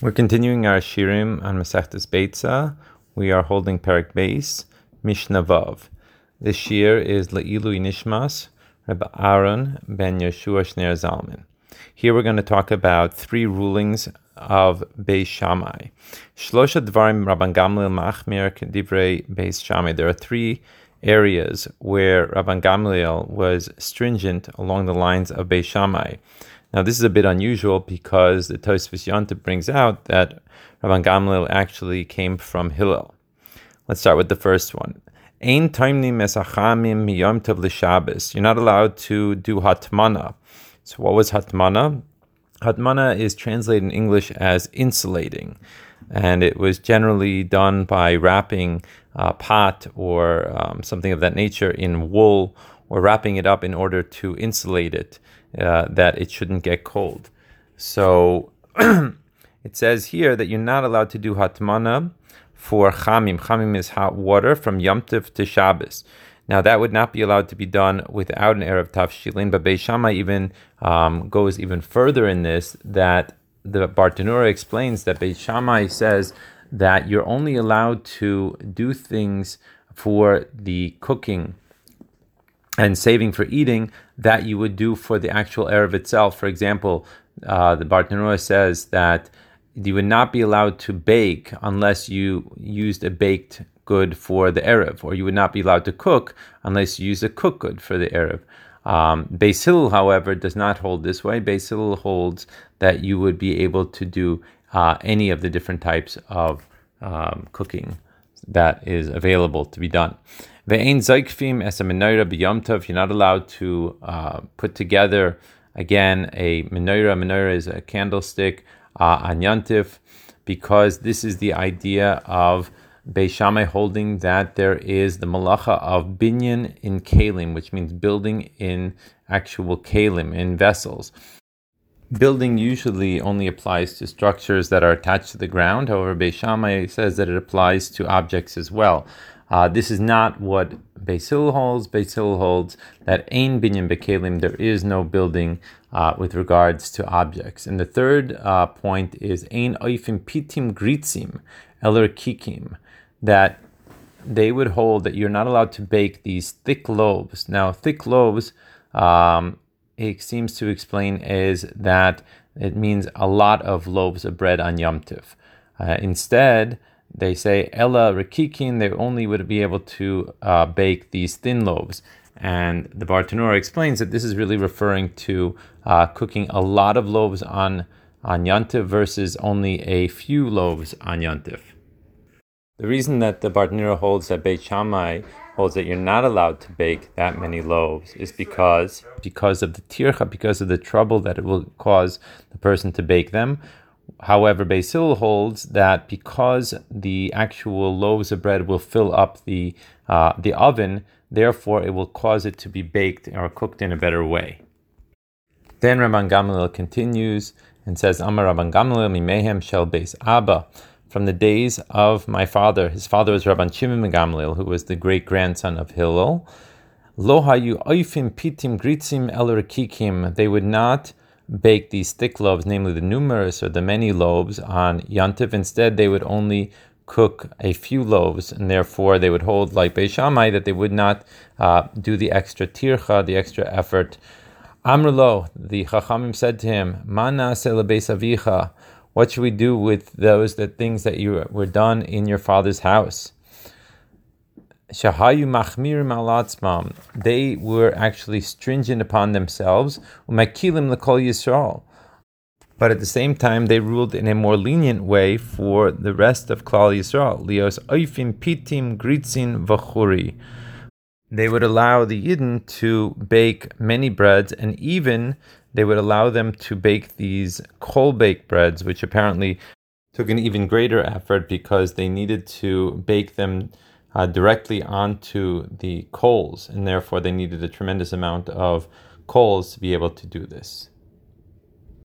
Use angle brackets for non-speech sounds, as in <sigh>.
We're continuing our shirim on Masechtas Beitza. We are holding Perik Beis, Mishnah Vav. This shir is Le'ilu Nishmas, Rabbi Aaron ben Yeshua Shner Zalman. Here we're going to talk about three rulings of Beis Shammai. Shlosha Dvarim Rabban Gamliel Machmir Divrei Beis Shammai. There are three areas where Rabban Gamliel was stringent along the lines of Beis Shammai. Now, this is a bit unusual because the Tosfos Yontif brings out that Rabban Gamliel actually came from Hillel. Let's start with the first one. Mesachamim miyom tov. You're not allowed to do hatmana. So, what was hatmana? Hatmana is translated in English as insulating, and it was generally done by wrapping a pot or um, something of that nature in wool or wrapping it up in order to insulate it uh, that it shouldn't get cold. So <clears throat> it says here that you're not allowed to do hatmana for chamim. Chamim is hot water from Yom Tov to Shabbos. Now that would not be allowed to be done without an eruv tavshilin, but Beis Shammai even um, goes even further in this. That the Bartanura explains that Beis Shammai says that you're only allowed to do things for the cooking and saving for eating that you would do for the actual Eruv itself. For example, uh, the Bartanura says that you would not be allowed to bake unless you used a baked good for the Eruv, or you would not be allowed to cook unless you use a cooked good for the Eruv. Um, Beis Hillel, however, does not hold this way. Beis Hillel holds that you would be able to do uh, any of the different types of um, cooking that is available to be done. Ve'ein zaykfim es a menorah b'yom You're not allowed to uh, put together again a menorah. Menorah is a candlestick uh, on because this is the idea of Beis holding that there is the malacha of binyan in kalim, which means building in actual kalim in vessels. Building usually only applies to structures that are attached to the ground. However, Beis Shammai says that it applies to objects as well. Uh, this is not what Hillel holds. Hillel holds that Ein Binyan Bekalim, there is no building uh, with regards to objects. And the third uh, point is Ein Oifim Pitim Gritzim Ella Rekikin, that they would hold that you're not allowed to bake these thick loaves. Now, thick loaves um, it seems to explain is that it means a lot of loaves of bread on Yom Tiv. Uh, instead, they say Ella Rekikin, they only would be able to uh, bake these thin loaves. And the Bartanura explains that this is really referring to uh, cooking a lot of loaves on, on Yantiv versus only a few loaves on Yantiv. The reason that the Bartanura holds that Beit Shammai holds that you're not allowed to bake that many loaves is because because of the tircha, because of the trouble that it will cause the person to bake them. However, Hillel holds that because the actual loaves of bread will fill up the uh, the oven, therefore it will cause it to be baked or cooked in a better way. Then Rabban Gamliel continues and says, "Amar Rabban Gamliel mimehem shel beis Abba." From the days of my father. His father was Rabban Shimon Gamliel, who was the great grandson of Hillel. Lo oifim pitim gritzim el They would not bake these thick loaves, namely the numerous or the many loaves, on Yantiv. Instead, they would only cook a few loaves, and therefore they would hold like Beis Shammai that they would not uh, do the extra tircha, the extra effort. Amrlo, the Chachamim said to him, Mana avicha. What should we do with those that things that you were done in your father's house? Shahayu machmir malatzmam. They were actually stringent upon themselves. Lekol Yisrael. But at the same time, they ruled in a more lenient way for the rest of Klal Yisrael. Lios oifim pitim gritzin v'churi. They would allow the Yidden to bake many breads and even they would allow them to bake these coal baked breads, which apparently took an even greater effort because they needed to bake them uh, directly onto the coals, and therefore they needed a tremendous amount of coals to be able to do this.